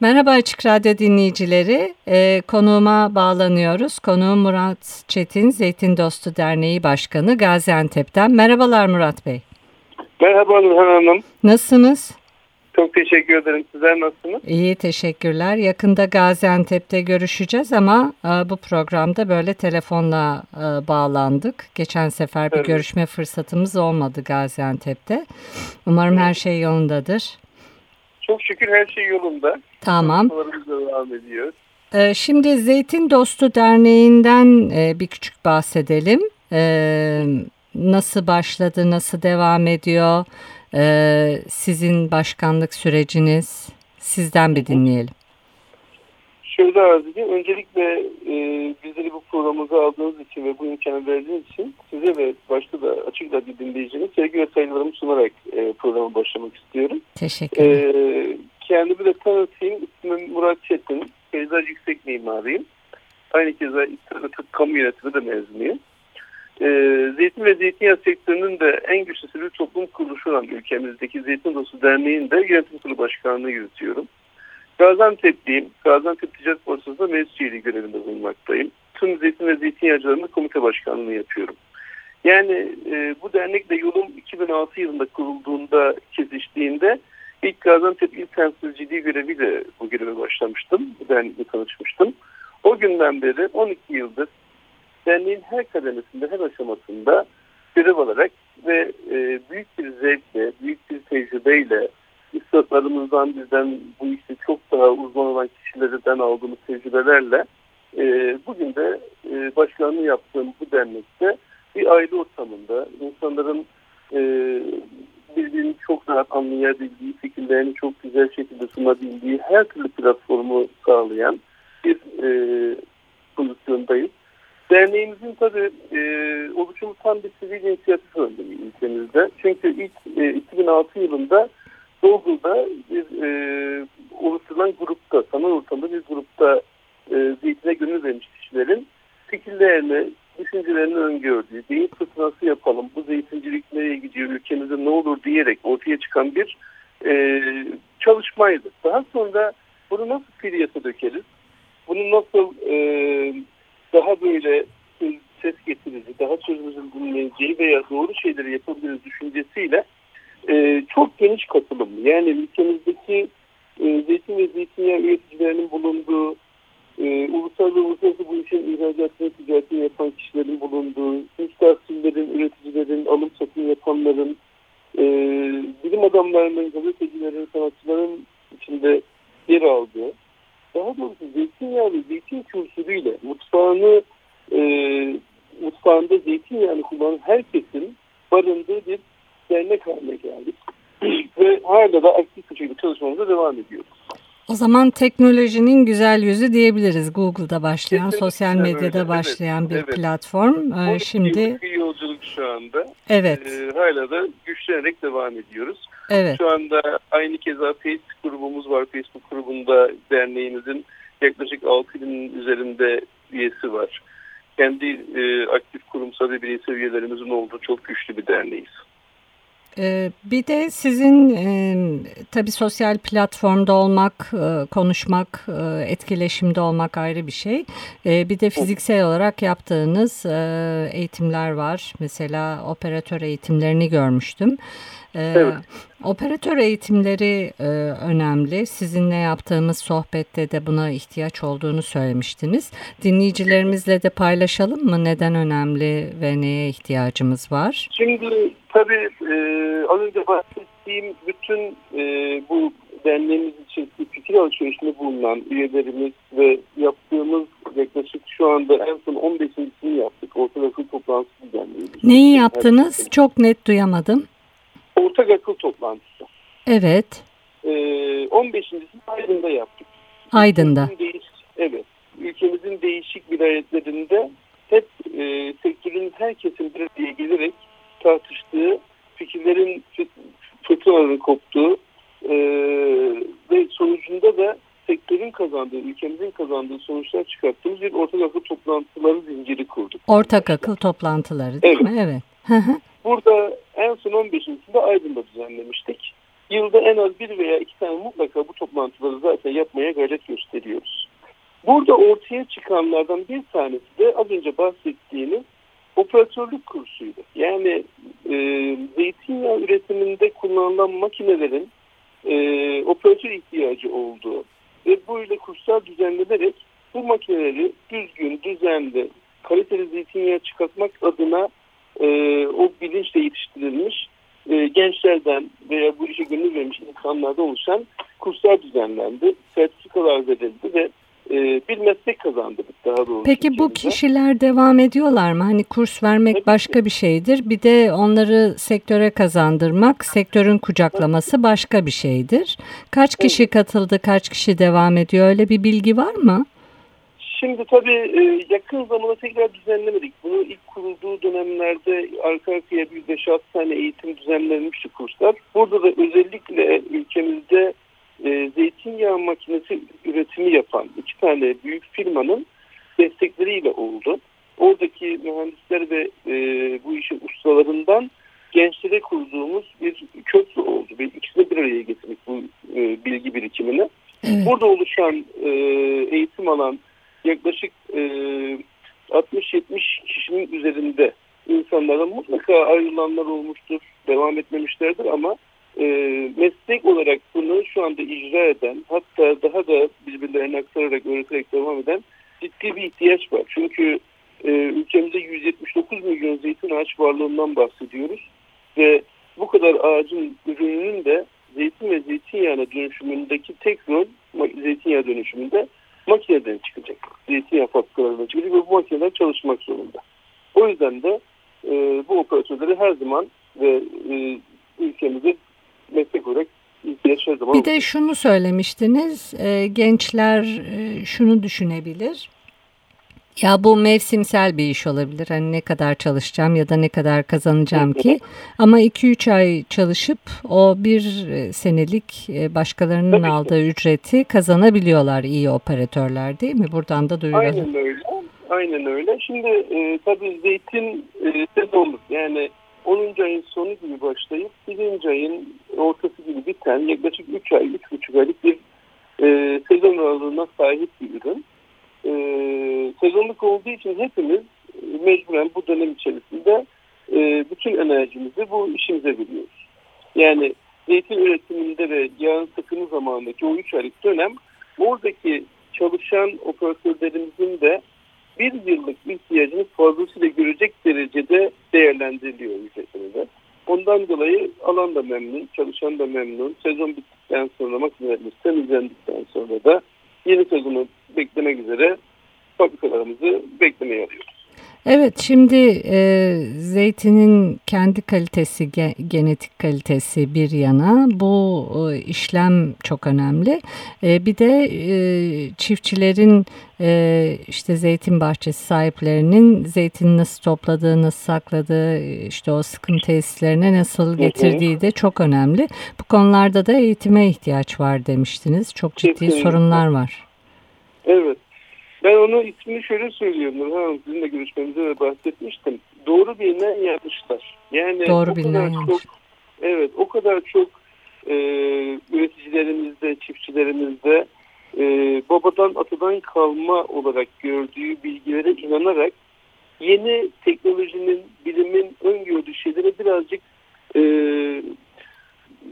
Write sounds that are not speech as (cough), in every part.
Merhaba Açık Radyo dinleyicileri. Ee, konuğuma bağlanıyoruz. Konuğum Murat Çetin, Zeytin Dostu Derneği Başkanı Gaziantep'ten. Merhabalar Murat Bey. Merhaba Nurhan Hanım. Nasılsınız? Çok teşekkür ederim. Sizler nasılsınız? İyi teşekkürler. Yakında Gaziantep'te görüşeceğiz ama e, bu programda böyle telefonla e, bağlandık. Geçen sefer bir evet. görüşme fırsatımız olmadı Gaziantep'te. Umarım her şey yolundadır. Çok şükür her şey yolunda. Tamam. devam ediyor. Ee, şimdi Zeytin Dostu Derneği'nden e, bir küçük bahsedelim. Ee, nasıl başladı, nasıl devam ediyor? Ee, sizin başkanlık süreciniz sizden bir dinleyelim. Şöyle arz edeyim. Öncelikle e, bizleri bu programımıza aldığınız için ve bu imkanı verdiğiniz için size ve başta da açık radyo dinleyicinin sevgi ve saygılarımı sunarak e, programa başlamak istiyorum. Teşekkür ederim. E, kendimi de tanıtayım. İsmim Murat Çetin. Peyzaj Yüksek Mimarıyım. Aynı keza Tıp Kamu Yönetimi de mezunuyum. E, zeytin ve zeytinyağı sektörünün de en güçlü sivil toplum kuruluşu olan ülkemizdeki Zeytin Dostu Derneği'nde yönetim kurulu başkanlığı yürütüyorum. Gaziantep'liyim. Gaziantep Ticaret Borsası'nda meclis üyeliği görevinde bulunmaktayım. Tüm zeytin ve zeytinyağcılarının komite başkanlığını yapıyorum. Yani e, bu dernekle yolum 2006 yılında kurulduğunda kesiştiğinde ilk Gaziantep İl Temsilciliği göreviyle bu göreve başlamıştım. Bu dernekle tanışmıştım. O günden beri 12 yıldır derneğin her kademesinde, her aşamasında görev alarak ve e, büyük bir zevkle, büyük bir tecrübeyle üstadlarımızdan bizden bu işte çok daha uzman olan kişilerden aldığımız tecrübelerle e, bugün de e, başkanlığı yaptığım bu dernekte bir aile ortamında insanların e, birbirini çok rahat anlayabildiği, fikirlerini çok güzel şekilde sunabildiği her türlü platformu sağlayan bir e, pozisyondayız. Derneğimizin tabii e, oluşumu tam bir sivil inisiyatif örneği ülkemizde. Çünkü ilk e, 2006 yılında Google'da bir e, oluşturulan grupta, sanal ortamda bir grupta e, zeytine gönül vermiş kişilerin fikirlerini, düşüncelerini öngördüğü, beyin fırtınası yapalım, bu zeytincilik nereye gidiyor, ülkemizde ne olur diyerek ortaya çıkan bir e, çalışmaydı. Daha sonra bunu nasıl fiiliyata dökeriz? Bunu nasıl e, daha böyle ses getirici, daha sözümüzün dinleneceği veya doğru şeyleri yapabiliriz düşüncesiyle e, çok geniş katılım. Yani ülkemizdeki e, zeytin ve zeytinyağı üreticilerinin bulunduğu, e, ulusal ve uluslararası bu işin ihracatını, ticaretini yapan kişilerin bulunduğu, müstahsillerin, üreticilerin, alım satım yapanların, e, bilim adamlarının, gazetecilerin, sanatçıların içinde yer aldığı, daha doğrusu zeytinyağı ve zeytin kültürüyle mutfağını e, mutfağında zeytinyağını kullanan herkesin barındığı bir dernek haline geldik. (clears throat) ve hala da aktif bir şekilde çalışmamıza devam ediyoruz. O zaman teknolojinin güzel yüzü diyebiliriz. Google'da başlayan, Kesinlikle sosyal medyada öyle. başlayan evet, bir evet. platform. Ee, şimdi bir yolculuk şu anda. Evet. Ee, hala da güçlenerek devam ediyoruz. Evet. Şu anda aynı keza Facebook grubumuz var. Facebook grubunda derneğimizin yaklaşık 6 bin üzerinde üyesi var. Kendi e, aktif kurumsal ve bireysel üyelerimizin olduğu çok güçlü bir derneğiz. Ee, bir de sizin e, tabii sosyal platformda olmak, e, konuşmak, e, etkileşimde olmak ayrı bir şey. E, bir de fiziksel olarak yaptığınız eğitimler var. Mesela operatör eğitimlerini görmüştüm. Ee, evet. Operatör eğitimleri e, önemli. Sizinle yaptığımız sohbette de buna ihtiyaç olduğunu söylemiştiniz. Dinleyicilerimizle de paylaşalım mı? Neden önemli ve neye ihtiyacımız var? Şimdi tabii e, az önce bahsettiğim bütün e, bu derneğimiz için fikir alışverişinde bulunan üyelerimiz ve yaptığımız yaklaşık şu anda en son 15.sini yaptık. Orta toplantısı düzenledik. Neyi yaptınız? Çok net duyamadım. Ortak akıl toplantısı. Evet. E, 15.sini Aydın'da yaptık. Aydın'da. Değiş, evet. Ülkemizin değişik vilayetlerinde hep e, sektörün herkesin bir araya gelerek tartıştığı, fikirlerin fırtınaların koptuğu e, ve sonucunda da sektörün kazandığı, ülkemizin kazandığı sonuçlar çıkarttığımız bir ortak akıl toplantıları zinciri kurduk. Ortak akıl toplantıları değil evet. mi? Evet. Burada en son 15'sinde Aydın'da düzenlemiştik. Yılda en az bir veya iki tane mutlaka bu toplantıları zaten yapmaya gayret gösteriyoruz. Burada ortaya çıkanlardan bir tanesi de az önce bahsettiğiniz operatörlük kursuydu. Yani e, zeytinyağı üretiminde kullanılan makinelerin e, operatör ihtiyacı olduğu ve böyle kurslar düzenlenerek bu makineleri düzgün, düzenli, kaliteli zeytinyağı çıkartmak adına e, o bilinçle yetiştirilmiş e, gençlerden veya bu işe gönül vermiş insanlardan oluşan kurslar düzenlendi. Sertifikalar verildi ve e, bir meslek kazandırdık daha doğrusu. Peki bu kişiler devam ediyorlar mı? Hani kurs vermek Tabii başka bir şeydir. Bir de onları sektöre kazandırmak, sektörün kucaklaması başka bir şeydir. Kaç kişi evet. katıldı, kaç kişi devam ediyor? Öyle bir bilgi var mı? Şimdi tabii e, yakın zamanda tekrar düzenlemedik. Bunu ilk kurulduğu dönemlerde arka arkaya bir 5-6 tane eğitim düzenlenmişti kurslar. Burada da özellikle ülkemizde e, zeytinyağı makinesi üretimi yapan iki tane büyük firmanın destekleriyle oldu. Oradaki mühendisler ve e, bu işin ustalarından gençlere kurduğumuz bir köprü oldu. Bir, ikisini bir araya getirdik bu e, bilgi birikimini. Evet. Burada oluşan e, eğitim alan yaklaşık e, 60-70 kişinin üzerinde insanlardan mutlaka ayrılanlar olmuştur, devam etmemişlerdir ama e, meslek olarak bunu şu anda icra eden hatta daha da birbirlerine aktararak öğreterek devam eden ciddi bir ihtiyaç var. Çünkü e, ülkemizde 179 milyon zeytin ağaç varlığından bahsediyoruz ve bu kadar ağacın ürününün de zeytin ve zeytinyağına dönüşümündeki tek rol zeytinyağı dönüşümünde makineden çıkacak. Zeytinyağı fabrikalarından çıkacak ve bu makineler çalışmak zorunda. O yüzden de e, bu operatörleri her zaman ve e, ülkemizde meslek olarak ihtiyaç her zaman Bir de şunu söylemiştiniz, e, gençler e, şunu düşünebilir. Ya bu mevsimsel bir iş olabilir. Hani ne kadar çalışacağım ya da ne kadar kazanacağım ki. Ama 2-3 ay çalışıp o bir e, senelik e, başkalarının Tabii aldığı ki. ücreti kazanabiliyorlar iyi operatörler değil mi? Buradan da duyuralım. Aynen öyle. Aynen öyle. Şimdi e, tabii zeytin e, sezonluk yani 10. ayın sonu gibi başlayıp 1. ayın ortası gibi biten yaklaşık 3 ay, 3,5 aylık bir e, sezon aralığına sahip bir ürün. E, sezonluk olduğu için hepimiz mecburen bu dönem içerisinde e, bütün enerjimizi bu işimize veriyoruz. Yani zeytin üretiminde ve yağın sıkımı zamanındaki o 3 aylık dönem oradaki çalışan operatörlerimizin de bir yıllık ihtiyacını fazlasıyla görecek derecede değerlendiriliyor ücretinde. Ondan dolayı alan da memnun, çalışan da memnun. Sezon bittikten sonra makinelerimiz temizlendikten sonra da yeni sezonu beklemek üzere fabrikalarımızı beklemeye alıyoruz. Evet şimdi e, zeytinin kendi kalitesi ge, genetik kalitesi bir yana bu e, işlem çok önemli. E, bir de e, çiftçilerin e, işte zeytin bahçesi sahiplerinin zeytini nasıl topladığı, nasıl sakladığı, işte o sıkım tesislerine nasıl getirdiği de çok önemli. Bu konularda da eğitime ihtiyaç var demiştiniz. Çok ciddi Kesinlikle. sorunlar var. Evet. Ben onu ismini şöyle söylüyorum Nurhan Hanım sizinle görüşmemizde de bahsetmiştim. Doğru bilinen yanlışlar. Yani Doğru bilinen kadar çok, evet o kadar çok e, üreticilerimizde, çiftçilerimizde e, babadan atadan kalma olarak gördüğü bilgilere inanarak yeni teknolojinin, bilimin öngördüğü şeylere birazcık e,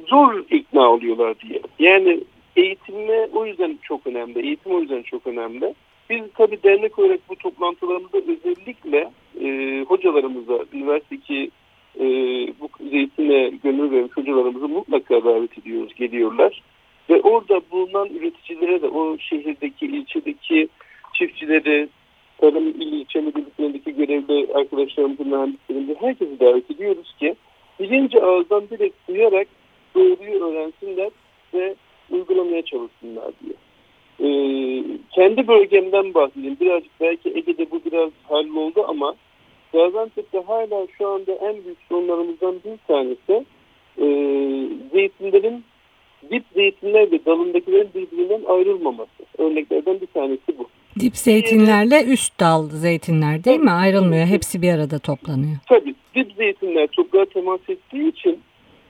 zor ikna oluyorlar diye. Yani eğitimle o yüzden çok önemli. Eğitim o yüzden çok önemli. Biz tabii dernek olarak bu toplantılarımızda özellikle e, hocalarımıza, üniversitedeki e, bu zeytine gönül vermiş hocalarımızı mutlaka davet ediyoruz, geliyorlar. Ve orada bulunan üreticilere de o şehirdeki, ilçedeki çiftçileri, tarım il ilçe müdürlüklerindeki görevli arkadaşlarımızı, mühendislerimizi herkesi davet ediyoruz ki birinci ağızdan direkt duyarak doğruyu öğrensinler ve uygulamaya çalışsınlar diye. Ee, kendi bölgemden bahsedeyim. Birazcık belki Ege'de bu biraz halloldu ama Gaziantep'te hala şu anda en büyük sorunlarımızdan bir tanesi e, zeytinlerin dip zeytinler ve dalındakilerin birbirinden ayrılmaması. Örneklerden bir tanesi bu. Dip zeytinlerle üst dal zeytinler değil mi? Ayrılmıyor. Hepsi bir arada toplanıyor. Tabii dip zeytinler toprağa temas ettiği için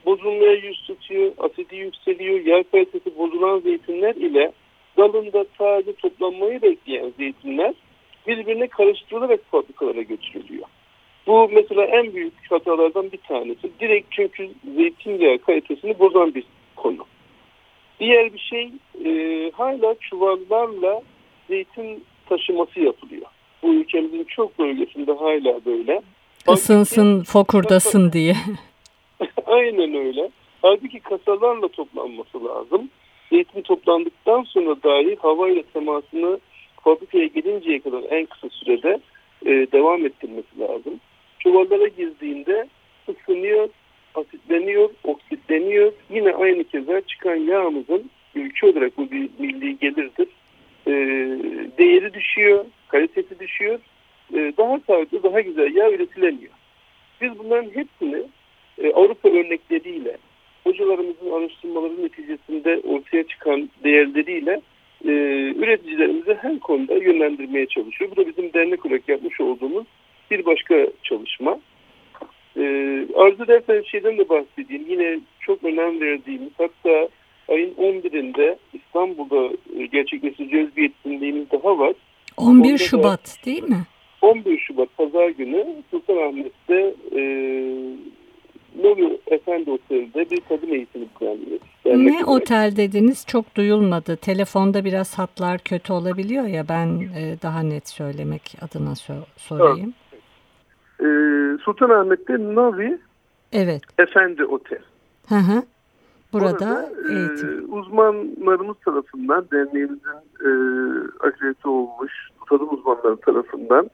bozulmaya yüz tutuyor, asidi yükseliyor, yer kalitesi bozulan zeytinler ile dalında sadece toplanmayı bekleyen zeytinler birbirine karıştırılarak fabrikalara götürülüyor. Bu mesela en büyük hatalardan bir tanesi. Direkt çünkü zeytinyağı kalitesini bozan bir konu. Diğer bir şey e, hala çuvallarla zeytin taşıması yapılıyor. Bu ülkemizin çok bölgesinde hala böyle. Isınsın, fokurdasın diye. (laughs) Aynen öyle. Halbuki kasalarla toplanması lazım. Zeytin toplandıktan sonra dahi havayla temasını fabrikaya gelinceye kadar en kısa sürede e, devam ettirmesi lazım. Çuvallara girdiğinde ısınıyor, asitleniyor, oksitleniyor. Yine aynı keza çıkan yağımızın ülke olarak bu bir milli gelirdir. E, değeri düşüyor, kalitesi düşüyor. E, daha sağlıklı, daha güzel yağ üretilemiyor. Biz bunların hepsini e, Avrupa örnekleriyle, hocalarımızın araştırmaları neticesinde ortaya çıkan değerleriyle e, üreticilerimizi her konuda yönlendirmeye çalışıyor. Bu da bizim dernek olarak yapmış olduğumuz bir başka çalışma. E, arzu ederseniz şeyden de bahsedeyim. Yine çok önem verdiğimiz hatta ayın 11'inde İstanbul'da e, gerçekleştireceğiz bir etkinliğimiz daha var. 11 Orada Şubat da, değil mi? 11 Şubat Pazar günü Sultanahmet'te e, Novi Efendi Oteli'de bir kadın eğitimi planlıyoruz. Ne olarak. otel dediniz çok duyulmadı. Telefonda biraz hatlar kötü olabiliyor ya ben e, daha net söylemek adına so sorayım. Evet. Ee, Sultanahmet'te Novi evet. Efendi Otel. Hı hı. Burada Orada, eğitim. E, uzmanlarımız tarafından derneğimizin e, akredite olmuş tadım uzmanları tarafından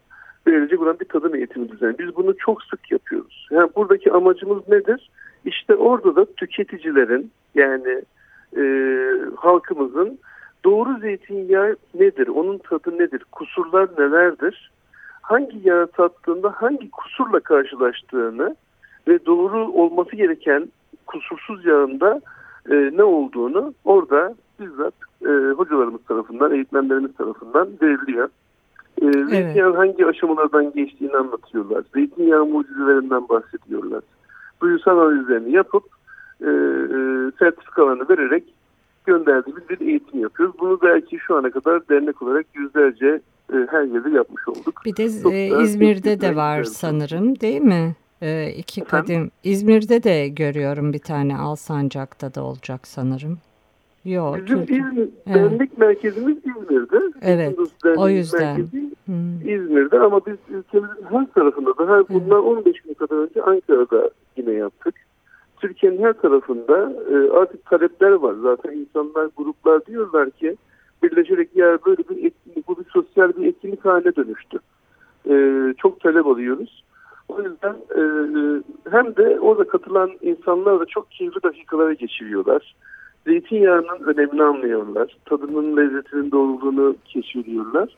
verilecek olan bir tadım eğitimi düzeni. Biz bunu çok sık yapıyoruz. Yani buradaki amacımız nedir? İşte orada da tüketicilerin yani e, halkımızın doğru zeytinyağı nedir? Onun tadı nedir? Kusurlar nelerdir? Hangi yağı tattığında hangi kusurla karşılaştığını ve doğru olması gereken kusursuz yağında e, ne olduğunu orada bizzat e, hocalarımız tarafından, eğitmenlerimiz tarafından veriliyor. E, evet. Zeytinyağın hangi aşamalardan geçtiğini anlatıyorlar. Zeytinyağı mucizelerinden bahsediyorlar. Duyusal analizlerini yapıp e, e, sertifikalarını vererek gönderdiğimiz bir eğitim yapıyoruz. Bunu belki şu ana kadar dernek olarak yüzlerce e, her yerde yapmış olduk. Bir de e, İzmir'de de var sanırım değil mi? E, iki kadim. İzmir'de de görüyorum bir tane Alsancak'ta da olacak sanırım. Yok. Bizim İzmir, evet. dernek merkezimiz İzmir'de. Evet. O yüzden. Hmm. İzmir'de ama biz ülkemizin her tarafında da her bundan evet. 15 gün kadar önce Ankara'da yine yaptık. Türkiye'nin her tarafında e, artık talepler var. Zaten insanlar, gruplar diyorlar ki birleşerek ya böyle bir etkinlik, bu bir sosyal bir etkinlik haline dönüştü. E, çok talep alıyoruz. O yüzden e, hem de orada katılan insanlar da çok keyifli dakikalara geçiriyorlar. Zeytinyağının önemini anlıyorlar. Tadının lezzetinin doğruluğunu keşfediyorlar.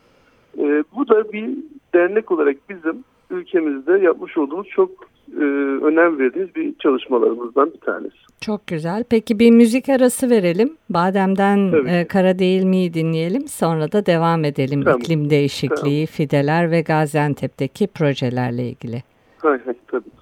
E, bu da bir dernek olarak bizim ülkemizde yapmış olduğumuz çok e, önem verdiğimiz bir çalışmalarımızdan bir tanesi. Çok güzel. Peki bir müzik arası verelim. Badem'den e, Kara Değil mi'yi dinleyelim. Sonra da devam edelim. Tamam. İklim değişikliği, tamam. fideler ve Gaziantep'teki projelerle ilgili. Hay hay tabii.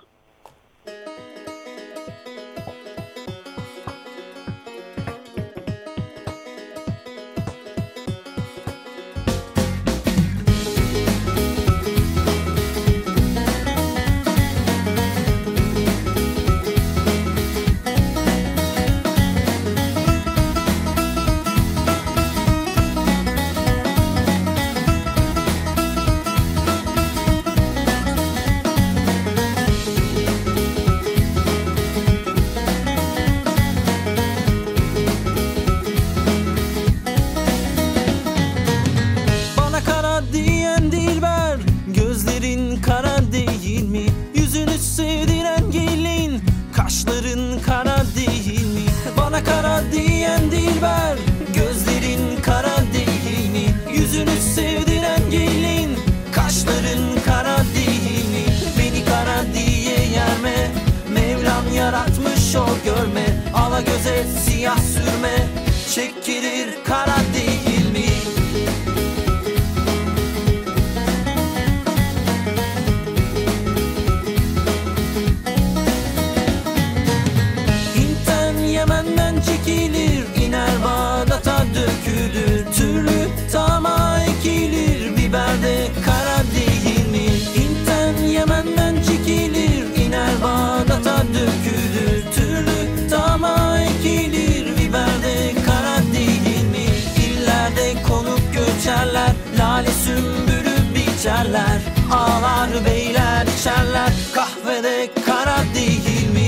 Göçerler Lale sümbülü biçerler Ağlar beyler içerler Kahvede kara değil mi?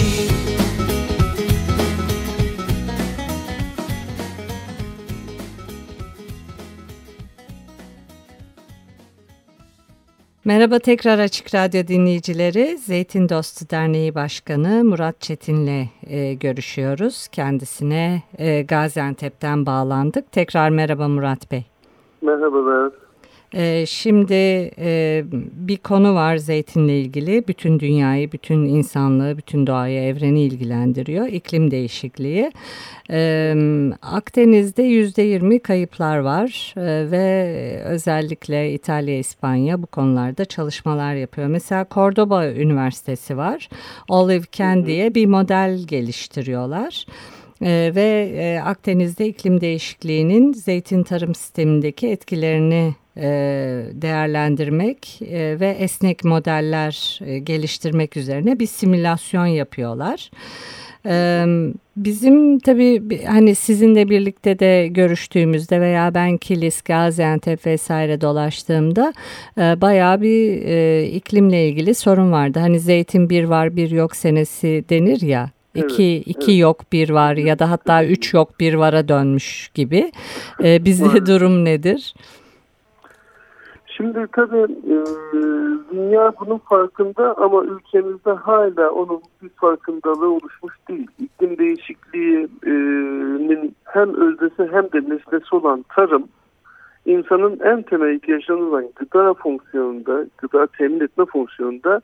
Merhaba tekrar Açık Radyo dinleyicileri. Zeytin Dostu Derneği Başkanı Murat Çetin'le e, görüşüyoruz. Kendisine e, Gaziantep'ten bağlandık. Tekrar merhaba Murat Bey. Merhabalar. E, şimdi e, bir konu var zeytinle ilgili. Bütün dünyayı, bütün insanlığı, bütün doğayı, evreni ilgilendiriyor. İklim değişikliği. E, Akdeniz'de %20 kayıplar var e, ve özellikle İtalya, İspanya bu konularda çalışmalar yapıyor. Mesela Cordoba Üniversitesi var. Olive Can diye bir model geliştiriyorlar. Ee, ve e, Akdeniz'de iklim değişikliğinin zeytin tarım sistemindeki etkilerini e, değerlendirmek e, ve esnek modeller geliştirmek üzerine bir simülasyon yapıyorlar. Ee, bizim tabii hani sizinle birlikte de görüştüğümüzde veya ben Kilis, Gaziantep vesaire dolaştığımda bayağı bir iklimle ilgili sorun vardı. Hani zeytin bir var bir yok senesi denir ya. İki, Evet, iki evet. yok bir var ya da hatta üç yok bir vara dönmüş gibi. Ee, bizde Var. durum nedir? Şimdi tabii e, dünya bunun farkında ama ülkemizde hala onun bir farkındalığı oluşmuş değil. İklim değişikliğinin hem özdesi hem de nesnesi olan tarım insanın en temel ihtiyaçlarından gıda fonksiyonunda, gıda temin etme fonksiyonunda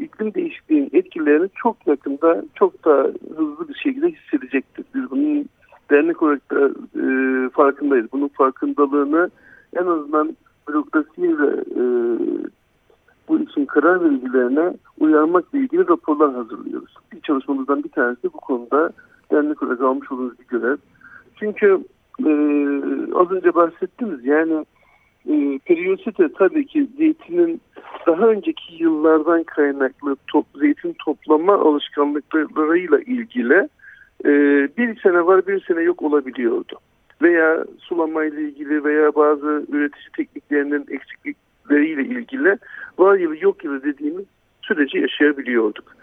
iklim değişikliğinin etkilerini çok yakında, çok daha hızlı bir şekilde hissedecektir. Biz bunun dernek olarak da e, farkındayız. Bunun farkındalığını en azından bürokrasiyle e, bu için karar vericilerine uyarmakla ilgili raporlar hazırlıyoruz. Bir çalışmamızdan bir tanesi bu konuda dernek olarak almış olduğumuz bir görev. Çünkü e, az önce bahsettiniz yani e, periyosite tabii ki zeytinin daha önceki yıllardan kaynaklı top, zeytin toplama alışkanlıklarıyla ilgili e, bir sene var bir sene yok olabiliyordu. Veya sulamayla ilgili veya bazı üretici tekniklerinin eksiklikleriyle ilgili var yılı yok yılı dediğimiz süreci yaşayabiliyorduk.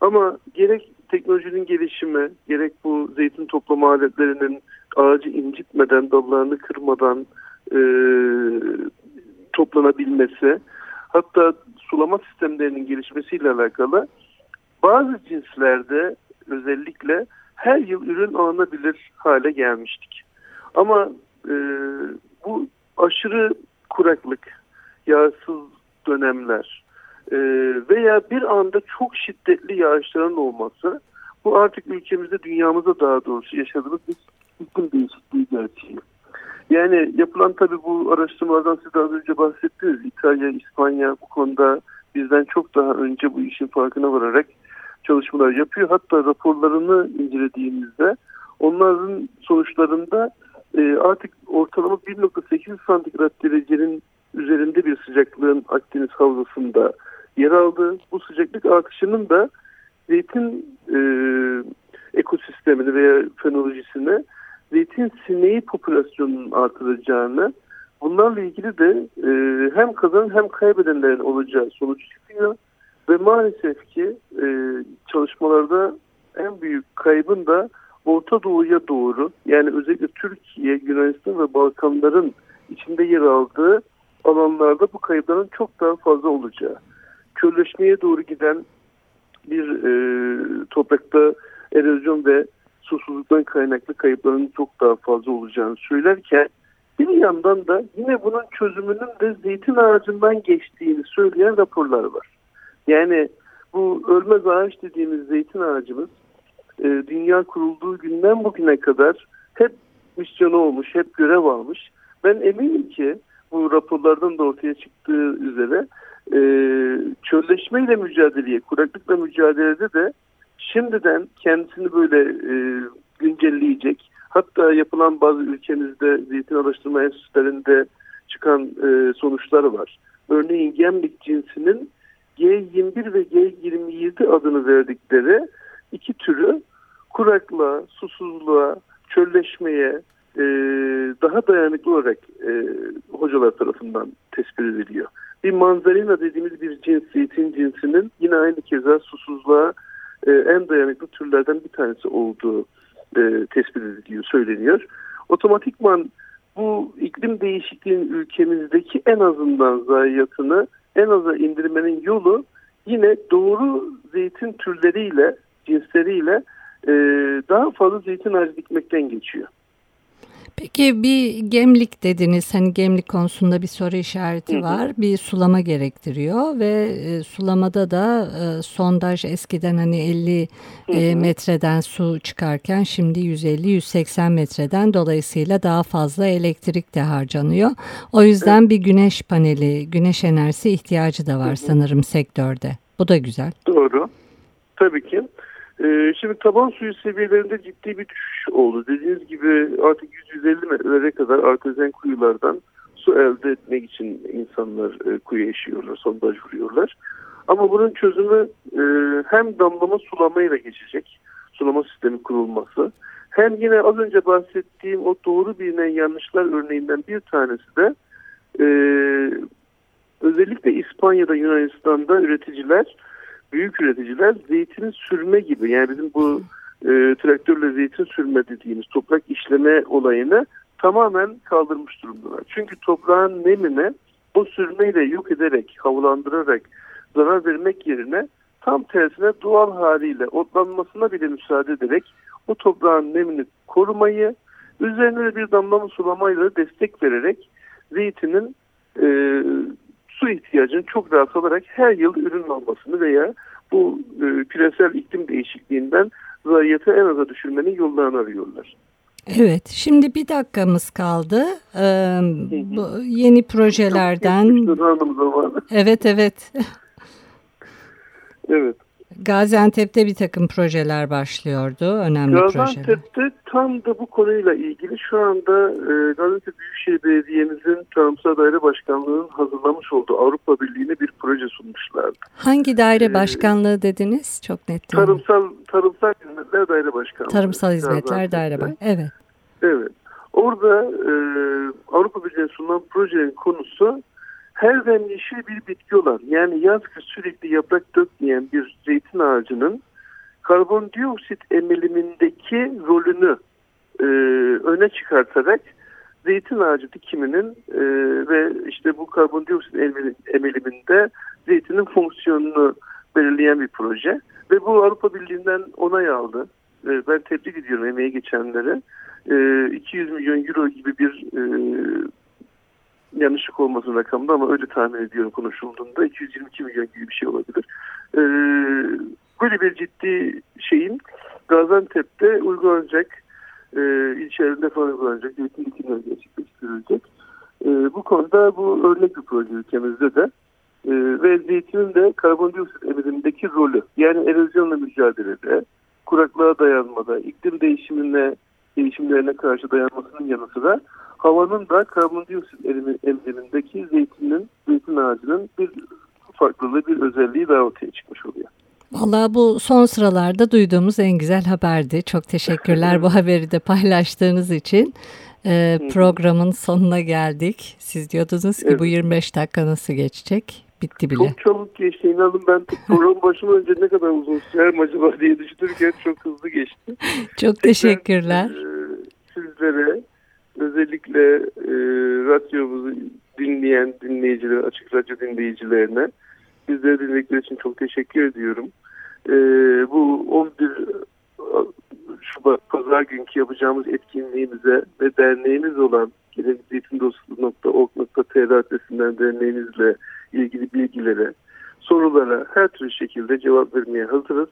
Ama gerek teknolojinin gelişimi, gerek bu zeytin toplama aletlerinin ağacı incitmeden, dallarını kırmadan e, toplanabilmesi, hatta sulama sistemlerinin gelişmesiyle alakalı bazı cinslerde özellikle her yıl ürün alınabilir hale gelmiştik. Ama e, bu aşırı kuraklık, yağsız dönemler e, veya bir anda çok şiddetli yağışların olması bu artık ülkemizde dünyamızda daha doğrusu yaşadığımız bir iklim değişikliği gerçeği. Yani yapılan tabii bu araştırmalardan siz az önce bahsettiniz. İtalya, İspanya bu konuda bizden çok daha önce bu işin farkına vararak çalışmalar yapıyor. Hatta raporlarını incelediğimizde onların sonuçlarında e, artık ortalama 1.8 santigrat derecenin üzerinde bir sıcaklığın Akdeniz havzasında yer aldı. Bu sıcaklık artışının da zeytin e, ekosistemini veya fenolojisine zeytin sineği popülasyonunun artıracağını bunlarla ilgili de e, hem kazan hem kaybedenlerin olacağı sonuç çıkıyor. Ve maalesef ki e, çalışmalarda en büyük kaybın da Orta Doğu'ya doğru yani özellikle Türkiye, Yunanistan ve Balkanların içinde yer aldığı alanlarda bu kayıpların çok daha fazla olacağı. Körleşmeye doğru giden bir e, toprakta erozyon ve susuzluktan kaynaklı kayıpların çok daha fazla olacağını söylerken bir yandan da yine bunun çözümünün de zeytin ağacından geçtiğini söyleyen raporlar var. Yani bu ölmez ağaç dediğimiz zeytin ağacımız e, dünya kurulduğu günden bugüne kadar hep misyonu olmuş, hep görev almış. Ben eminim ki bu raporlardan da ortaya çıktığı üzere e, çölleşmeyle mücadeleye, kuraklıkla mücadelede de şimdiden kendisini böyle e, güncelleyecek. Hatta yapılan bazı ülkemizde zeytin araştırma enstitülerinde çıkan e, sonuçlar var. Örneğin gemlik cinsinin G21 ve G27 adını verdikleri iki türü kuraklığa, susuzluğa, çölleşmeye e, daha dayanıklı olarak e, hocalar tarafından tespit ediliyor. Bir manzarina dediğimiz bir cins, zeytin cinsinin yine aynı keza susuzluğa e, en dayanıklı türlerden bir tanesi olduğu e, tespit ediliyor, söyleniyor. Otomatikman bu iklim değişikliğinin ülkemizdeki en azından zayiatını en aza indirmenin yolu yine doğru zeytin türleriyle, cinsleriyle e, daha fazla zeytin ağacı dikmekten geçiyor. Peki bir gemlik dediniz hani gemlik konusunda bir soru işareti hı hı. var bir sulama gerektiriyor ve e, sulamada da e, sondaj eskiden hani 50 hı e, metreden su çıkarken şimdi 150-180 metreden dolayısıyla daha fazla elektrik de harcanıyor. O yüzden hı. bir güneş paneli güneş enerjisi ihtiyacı da var hı hı. sanırım sektörde bu da güzel. Doğru tabii ki. Ee, şimdi taban suyu seviyelerinde ciddi bir düşüş oldu. Dediğiniz gibi artık 150 metrelere kadar artezen kuyulardan su elde etmek için insanlar e, kuyu eşiyorlar, sondaj vuruyorlar. Ama bunun çözümü e, hem damlama sulamayla geçecek, sulama sistemi kurulması, hem yine az önce bahsettiğim o doğru bilinen yanlışlar örneğinden bir tanesi de e, özellikle İspanya'da, Yunanistan'da üreticiler büyük üreticiler zeytini sürme gibi yani bizim bu e, traktörle zeytin sürme dediğimiz toprak işleme olayını tamamen kaldırmış durumdalar. Çünkü toprağın nemine o sürmeyle yok ederek, havalandırarak zarar vermek yerine tam tersine doğal haliyle otlanmasına bile müsaade ederek o toprağın nemini korumayı, üzerine bir damlama sulamayla destek vererek zeytinin e, su ihtiyacını çok rahat alarak her yıl ürün almasını veya bu e, küresel iklim değişikliğinden zayiatı en aza düşürmenin yollarını arıyorlar. Evet, şimdi bir dakikamız kaldı. Ee, bu yeni projelerden. Evet, evet. evet. Gaziantep'te bir takım projeler başlıyordu, önemli Gaziantep'te projeler. Gaziantep'te tam da bu konuyla ilgili şu anda e, Gaziantep Büyükşehir Belediye'mizin Tarımsal Daire Başkanlığı'nın hazırlamış olduğu Avrupa Birliği'ne bir proje sunmuşlardı. Hangi daire ee, başkanlığı dediniz? Çok net değil Tarımsal, Tarımsal Hizmetler Daire Başkanlığı. Tarımsal Hizmetler Daire Başkanlığı, evet. Evet. Orada e, Avrupa Birliği'ne sunulan projenin konusu her dem yeşil bir bitki olan yani yaz kış sürekli yaprak dökmeyen bir zeytin ağacının karbondioksit emilimindeki rolünü e, öne çıkartarak zeytin ağacı dikiminin e, ve işte bu karbondioksit emiliminde zeytinin fonksiyonunu belirleyen bir proje. Ve bu Avrupa Birliği'nden onay aldı. E, ben tebrik ediyorum emeği geçenlere. E, 200 milyon euro gibi bir e, yanlışlık olmasın rakamda ama öyle tahmin ediyorum konuşulduğunda 222 milyon gibi bir şey olabilir. E, böyle bir ciddi şeyin Gaziantep'te uygulanacak, e, ilçelerinde falan uygulanacak, eğitim dikimler gerçekleştirilecek. E, bu konuda bu örnek bir proje ülkemizde de. E, ve zeytinin de karbondioksit emilimindeki rolü yani erozyonla mücadelede, kuraklığa dayanmada, iklim değişimine değişimlerine karşı dayanmasının yanı sıra havanın da karbondioksit emilimindeki zeytinin, zeytin ağacının bir farklılığı, bir özelliği daha ortaya çıkmış oluyor. Valla bu son sıralarda duyduğumuz en güzel haberdi. Çok teşekkürler bu haberi de paylaştığınız için. Ee, programın sonuna geldik. Siz diyordunuz ki evet. bu 25 dakika nasıl geçecek? Bitti bile. Çok çabuk geçti. İnanın ben program başıma önce ne kadar uzun sürer acaba diye düşünürken çok hızlı geçti. (laughs) Çok teşekkürler. Tekrar, e, sizlere özellikle e, radyomuzu dinleyen dinleyiciler, açık radyo dinleyicilerine Bizleri dinledikleri için çok teşekkür ediyorum. Ee, bu 11 Şubat Pazar günkü yapacağımız etkinliğimize ve derneğimiz olan gelecekzeytindostluğu.org.tr adresinden derneğimizle ilgili bilgilere, sorulara her türlü şekilde cevap vermeye hazırız.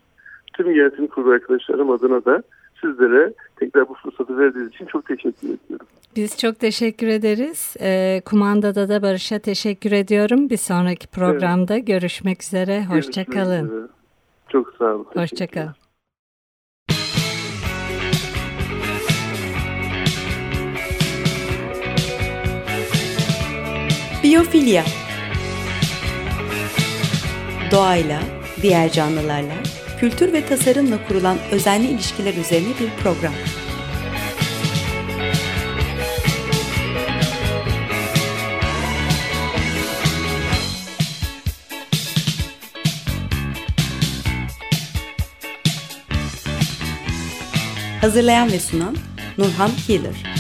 Tüm yönetim kurulu arkadaşlarım adına da sizlere tekrar bu fırsatı verdiğiniz için çok teşekkür ediyorum. Biz çok teşekkür ederiz. E, kumandada da Barış'a teşekkür ediyorum. Bir sonraki programda evet. görüşmek üzere. Hoşçakalın. Çok sağ olun. Hoşçakalın. Biyofilya Doğayla, diğer canlılarla, kültür ve tasarımla kurulan özenli ilişkiler üzerine bir program. Hazırlayan ve sunan Nurhan Healer